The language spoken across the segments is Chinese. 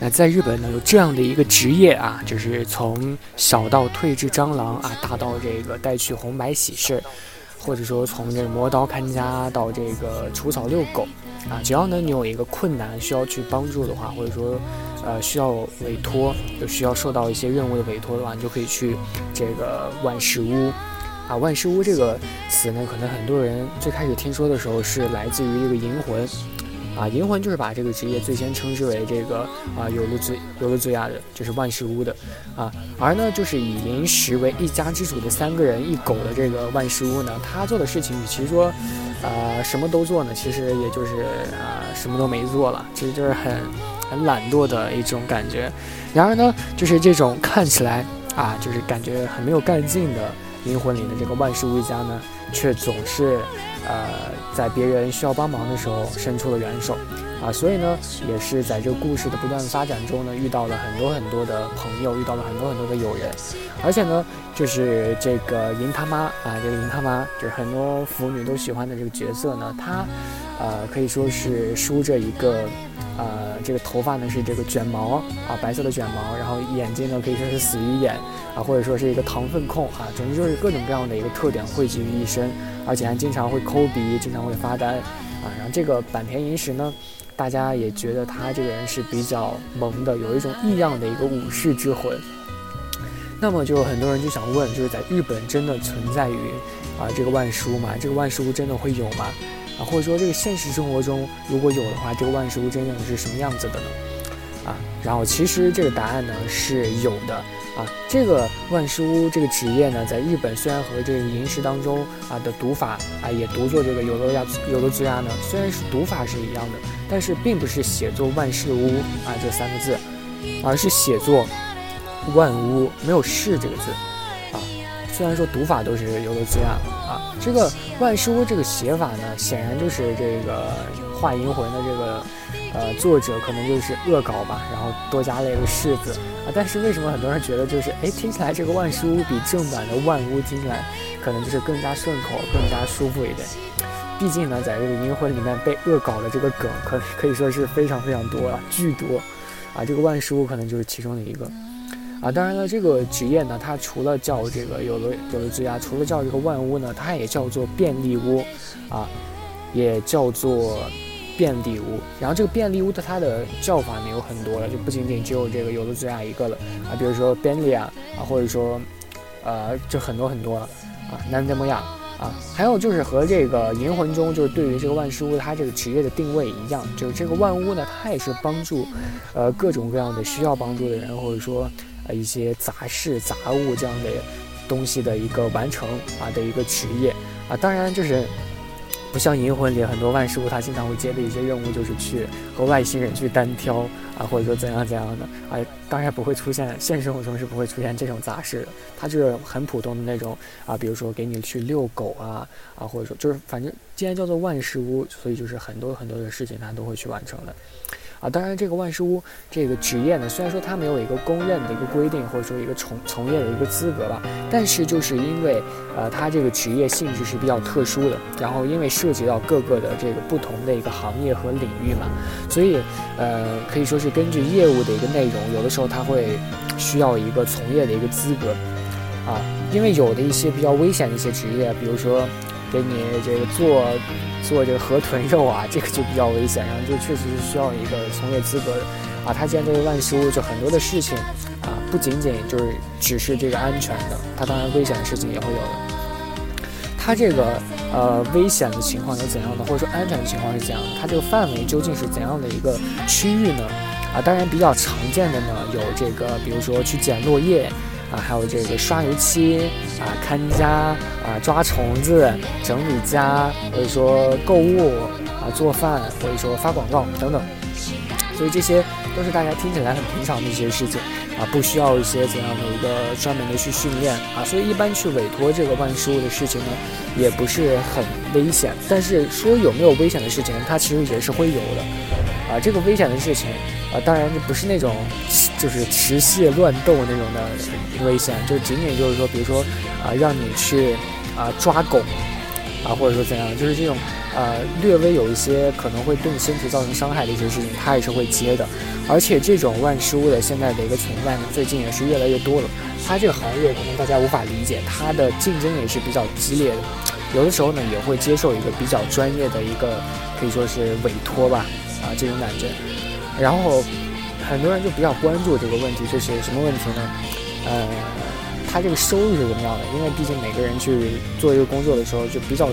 那在日本呢，有这样的一个职业啊，就是从小到退治蟑螂啊，大到这个带去红白喜事，或者说从这个磨刀看家到这个除草遛狗啊，只要呢你有一个困难需要去帮助的话，或者说呃需要委托，就需要受到一些任务的委托的话，你就可以去这个万事屋啊。万事屋这个词呢，可能很多人最开始听说的时候是来自于这个银魂。啊，银魂就是把这个职业最先称之为这个啊，有路最有路最亚的，就是万事屋的啊。而呢，就是以银石为一家之主的三个人一狗的这个万事屋呢，他做的事情与其说，呃，什么都做呢，其实也就是啊，什么都没做了，其实就是很很懒惰的一种感觉。然而呢，就是这种看起来啊，就是感觉很没有干劲的银魂里的这个万事屋一家呢，却总是。呃，在别人需要帮忙的时候伸出了援手，啊，所以呢，也是在这个故事的不断发展中呢，遇到了很多很多的朋友，遇到了很多很多的友人，而且呢，就是这个银他妈啊，这个银他妈就是很多腐女都喜欢的这个角色呢，她，呃，可以说是梳着一个。呃，这个头发呢是这个卷毛啊，白色的卷毛，然后眼睛呢可以说是死鱼眼啊，或者说是一个糖分控啊，总之就是各种各样的一个特点汇集于一身，而且还经常会抠鼻，经常会发呆啊。然后这个坂田银时呢，大家也觉得他这个人是比较萌的，有一种异样的一个武士之魂。那么就很多人就想问，就是在日本真的存在于啊这个万事屋吗？这个万事屋真的会有吗？啊，或者说这个现实生活中如果有的话，这个万事屋真正是什么样子的呢？啊，然后其实这个答案呢是有的啊。这个万事屋这个职业呢，在日本虽然和这个银石当中啊的读法啊也读作这个有的亚有的字亚呢，虽然是读法是一样的，但是并不是写作万事屋啊这三个字，而是写作万屋，没有事这个字。虽然说读法都是有的字样啊，这个万事屋这个写法呢，显然就是这个画银魂的这个呃作者可能就是恶搞吧，然后多加了一个士字啊。但是为什么很多人觉得就是哎听起来这个万事屋比正版的万屋听起来可能就是更加顺口、更加舒服一点？毕竟呢，在这个银魂里面被恶搞的这个梗可可以说是非常非常多了，巨多啊。这个万事屋可能就是其中的一个。啊，当然了，这个职业呢，它除了叫这个有了有了之家，除了叫这个万屋呢，它也叫做便利屋，啊，也叫做便利屋。然后这个便利屋的它的叫法呢有很多了，就不仅仅只有这个有了之家一个了啊，比如说便利啊，啊，或者说，呃，就很多很多了啊，南德摩亚啊，还有就是和这个银魂中就是对于这个万事屋它这个职业的定位一样，就是这个万屋呢，它也是帮助，呃，各种各样的需要帮助的人，或者说。一些杂事、杂物这样的东西的一个完成啊的一个职业。啊，当然就是不像银魂里很多万事屋，他经常会接的一些任务就是去和外星人去单挑啊，或者说怎样怎样的。啊，当然不会出现，现实生活中是不会出现这种杂事的，它就是很普通的那种啊，比如说给你去遛狗啊啊，或者说就是反正既然叫做万事屋，所以就是很多很多的事情他都会去完成的。啊，当然，这个万事屋这个职业呢，虽然说它没有一个公认的一个规定，或者说一个从从业的一个资格吧，但是就是因为，呃，它这个职业性质是比较特殊的，然后因为涉及到各个的这个不同的一个行业和领域嘛，所以，呃，可以说是根据业务的一个内容，有的时候它会需要一个从业的一个资格，啊，因为有的一些比较危险的一些职业，比如说给你这个做。做这个河豚肉啊，这个就比较危险，然后就确实是需要一个从业资格啊。他既然都是万事屋，就很多的事情啊，不仅仅就是只是这个安全的，他当然危险的事情也会有的。它这个呃危险的情况有怎样的，或者说安全的情况是怎样的？它这个范围究竟是怎样的一个区域呢？啊，当然比较常见的呢有这个，比如说去捡落叶。啊，还有这个刷油漆啊，看家啊，抓虫子，整理家，或者说购物啊，做饭，或者说发广告等等。所以这些都是大家听起来很平常的一些事情啊，不需要一些怎样的一个专门的去训练啊，所以一般去委托这个万事屋的事情呢，也不是很危险。但是说有没有危险的事情，它其实也是会有的啊。这个危险的事情啊，当然就不是那种就是持械乱斗那种的危险，就仅仅就是说，比如说啊，让你去啊抓狗啊，或者说怎样，就是这种。呃，略微有一些可能会对你身体造成伤害的一些事情，他也是会接的。而且这种万事屋的现在的一个存在呢，最近也是越来越多了。它这个行业可能大家无法理解，它的竞争也是比较激烈的。有的时候呢，也会接受一个比较专业的一个可以说是委托吧，啊，这种感觉。然后很多人就比较关注这个问题，就是什么问题呢？呃，他这个收入是怎么样的？因为毕竟每个人去做一个工作的时候，就比较。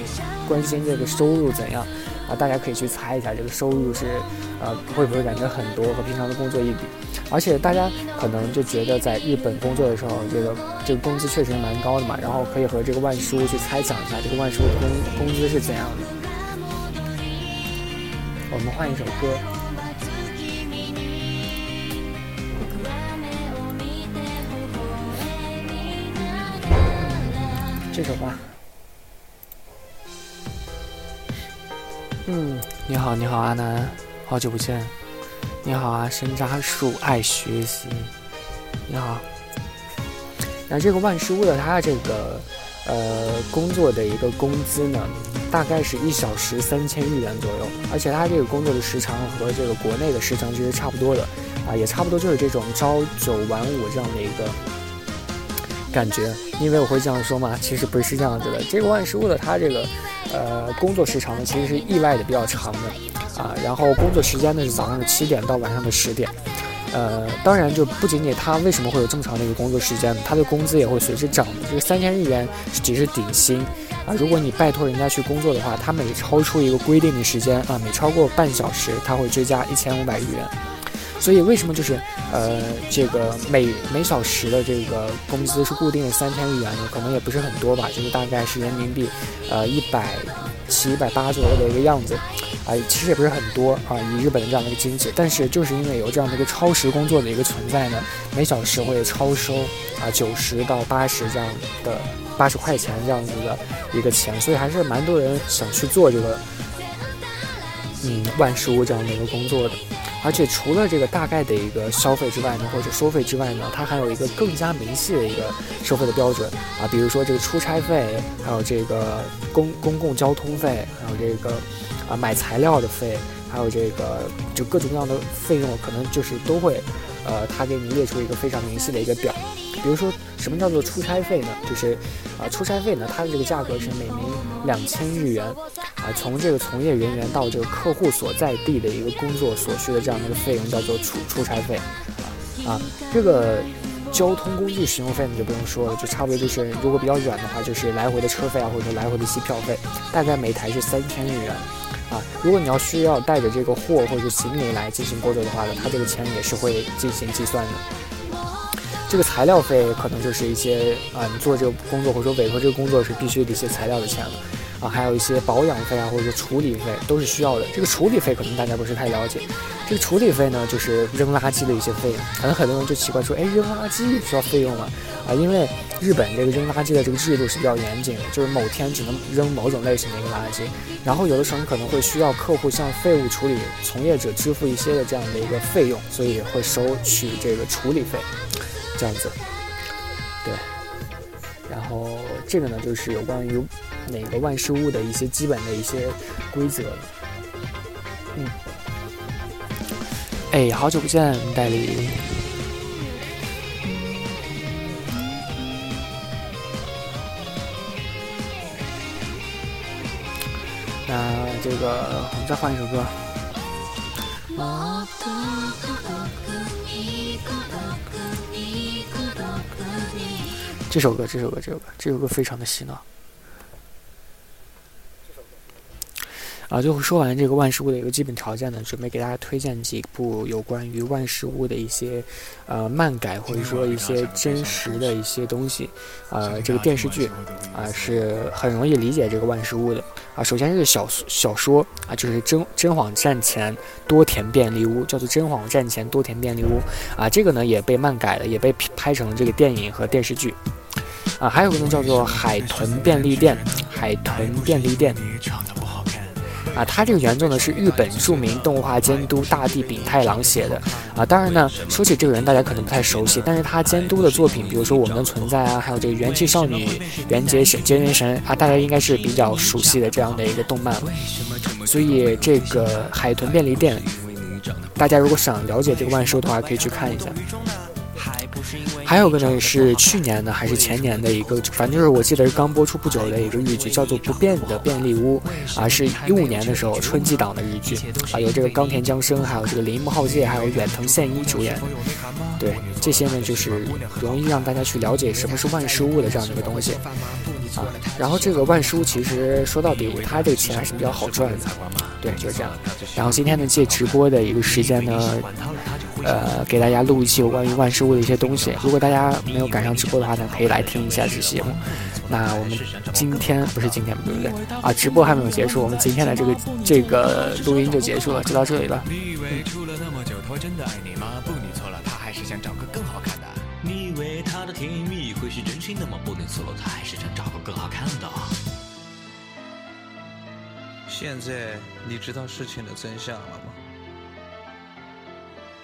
关心这个收入怎样啊？大家可以去猜一下，这个收入是，呃，会不会感觉很多和平常的工作一比？而且大家可能就觉得在日本工作的时候，这个这个工资确实蛮高的嘛。然后可以和这个万叔去猜想一下，这个万叔的工工资是怎样的。我们换一首歌，这首吧。嗯，你好，你好，阿南，好久不见。你好啊，山楂树爱学习。你好。那这个万事屋的它这个呃工作的一个工资呢，大概是一小时三千日元左右，而且他这个工作的时长和这个国内的时长其实差不多的啊，也差不多就是这种朝九晚五这样的一个感觉。因为我会这样说嘛，其实不是这样子的。这个万事屋的它这个。呃，工作时长呢其实是意外的比较长的，啊，然后工作时间呢是早上的七点到晚上的十点，呃，当然就不仅仅他为什么会有这么长的一个工作时间呢？他的工资也会随之涨的。这个三千日元只是底薪，啊，如果你拜托人家去工作的话，他每超出一个规定的时间啊，每超过半小时，他会追加一千五百日元。所以为什么就是，呃，这个每每小时的这个工资是固定的三千日元呢？可能也不是很多吧，就是大概是人民币，呃，一百七、百八左右的一个样子，啊，其实也不是很多啊，以日本的这样的一个经济。但是就是因为有这样的一个超时工作的一个存在呢，每小时会超收啊九十到八十这样的八十块钱这样子的一个钱，所以还是蛮多人想去做这个，嗯，万事屋这样的一个工作的。而且除了这个大概的一个消费之外呢，或者收费之外呢，它还有一个更加明细的一个收费的标准啊，比如说这个出差费，还有这个公公共交通费，还有这个啊买材料的费，还有这个就各种各样的费用，可能就是都会，呃，他给你列出一个非常明细的一个表。比如说什么叫做出差费呢？就是啊出差费呢，它的这个价格是每名两千日元。啊，从这个从业人员到这个客户所在地的一个工作所需的这样的一个费用叫做出出差费，啊，这个交通工具使用费你就不用说了，就差不多就是如果比较远的话，就是来回的车费啊，或者说来回的机票费，大概每台是三千日元，啊，如果你要需要带着这个货或者行李来进行工作的话呢，它这个钱也是会进行计算的。这个材料费可能就是一些啊，你做这个工作或者说委托这个工作是必须的一些材料的钱了。啊，还有一些保养费啊，或者说处理费都是需要的。这个处理费可能大家不是太了解。这个处理费呢，就是扔垃圾的一些费用。可能很多人就奇怪说，哎，扔垃圾需要费用吗？啊，因为日本这个扔垃圾的这个制度是比较严谨的，就是某天只能扔某种类型的一个垃圾。然后有的时候你可能会需要客户向废物处理从业者支付一些的这样的一个费用，所以会收取这个处理费，这样子。对。这个呢，就是有关于。哪个万事屋的一些基本的一些规则，嗯，哎，好久不见，代理。那这个我们再换一首歌。这首歌，这首歌，这首歌，这首歌非常的洗脑。啊，最后说完这个万事屋的一个基本条件呢，准备给大家推荐几部有关于万事屋的一些呃漫改或者说一些真实的一些东西，呃，这个电视剧啊是很容易理解这个万事屋的啊。首先这个小小说啊，就是真真谎战前多田便利屋，叫做真谎战前多田便利屋啊，这个呢也被漫改了，也被拍成了这个电影和电视剧啊。还有个呢叫做海豚便利店，海豚便利店。啊，它这个原作呢是日本著名动画监督大地丙太郎写的啊。当然呢，说起这个人，大家可能不太熟悉，但是他监督的作品，比如说《我们的存在》啊，还有这个《元气少女》《元杰神》《结元神》啊，大家应该是比较熟悉的这样的一个动漫。所以这个海豚便利店，大家如果想了解这个万寿的话，可以去看一下。还有个呢是去年的还是前年的一个，反正就是我记得是刚播出不久的一个日剧，叫做《不变的便利屋》啊，是一五年的时候春季档的日剧啊，有这个冈田将生，还有这个铃木浩介，还有远藤宪一主演。对，这些呢就是容易让大家去了解什么是万事屋的这样的一个东西啊。然后这个万事屋其实说到底，他这个钱还是比较好赚的。对，就是这样。然后今天呢借直播的一个时间呢。呃，给大家录一期有关于万事屋的一些东西。如果大家没有赶上直播的话呢，可以来听一下这期节目。那我们今天不是今天对不对？啊，直播还没有结束，我们今天的这个这个录音就结束了，就到这里了。你以为处了那么久，他的甜言蜜语会是真心的吗？不，能错了，他还是想找个更好看的。现在你知道事情的真相了吗？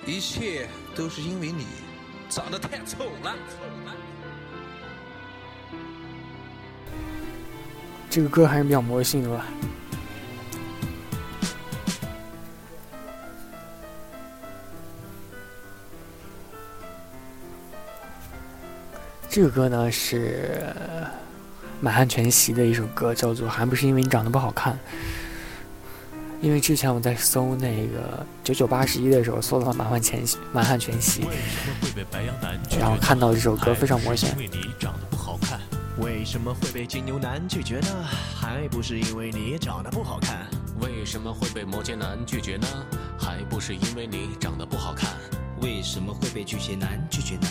一切都是因为你长得太丑了。这个歌还是比较魔性的吧。这个歌呢是满汉全席的一首歌，叫做《还不是因为你长得不好看》。因为之前我在搜那个九九八十一的时候，搜到了满汉全席，满汉全席，然后看到这首歌非常魔性。为什么会被金牛男拒绝呢？还不是因为你长得不好看。为什么会被摩羯男拒绝呢？还不是因为你长得不好看。为什么会被巨蟹男拒绝呢？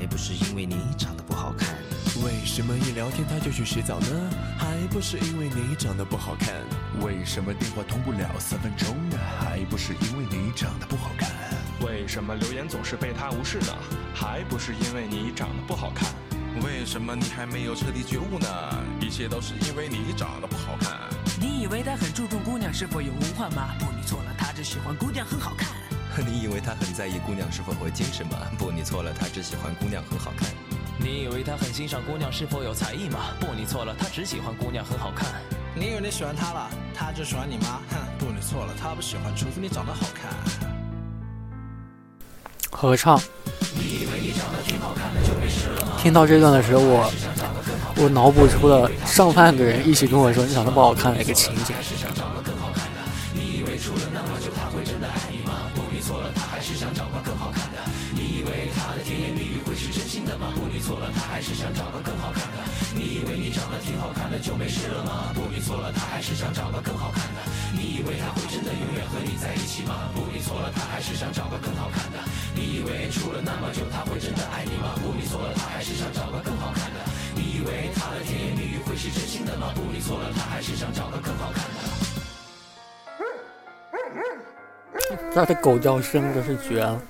还不是因为你长得不好看。为什么一聊天他就去洗澡呢？还不是因为你长得不好看。为什么电话通不了三分钟呢？还不是因为你长得不好看。为什么留言总是被他无视呢？还不是因为你长得不好看。为什么你还没有彻底觉悟呢？一切都是因为你长得不好看。你以为他很注重姑娘是否有文化吗？不，你错了，他只喜欢姑娘很好看。你以为他很在意姑娘是否会精神吗？不，你错了，他只喜欢姑娘很好看。你以为他很欣赏姑娘是否有才艺吗？不，你错了，他只喜欢姑娘很好看。你以为你喜欢他了，他就喜欢你吗？哼，不，你错了，他不喜欢，除非你长得好看。合唱。听到这段的时候，我我脑补出了上万个人一起跟我说你长得不好看的一个情景。事了吗？不，你错了，他还是想找个更好看的。你以为他会真的永远和你在一起吗？不，你错了，他还是想找个更好看的。你以为处了那么久，他会真的爱你吗？不，你错了，他还是想找个更好看的。你以为他的甜言蜜语会是真心的吗？不，你错了，他还是想找个更好看的。他的狗叫声真是绝了。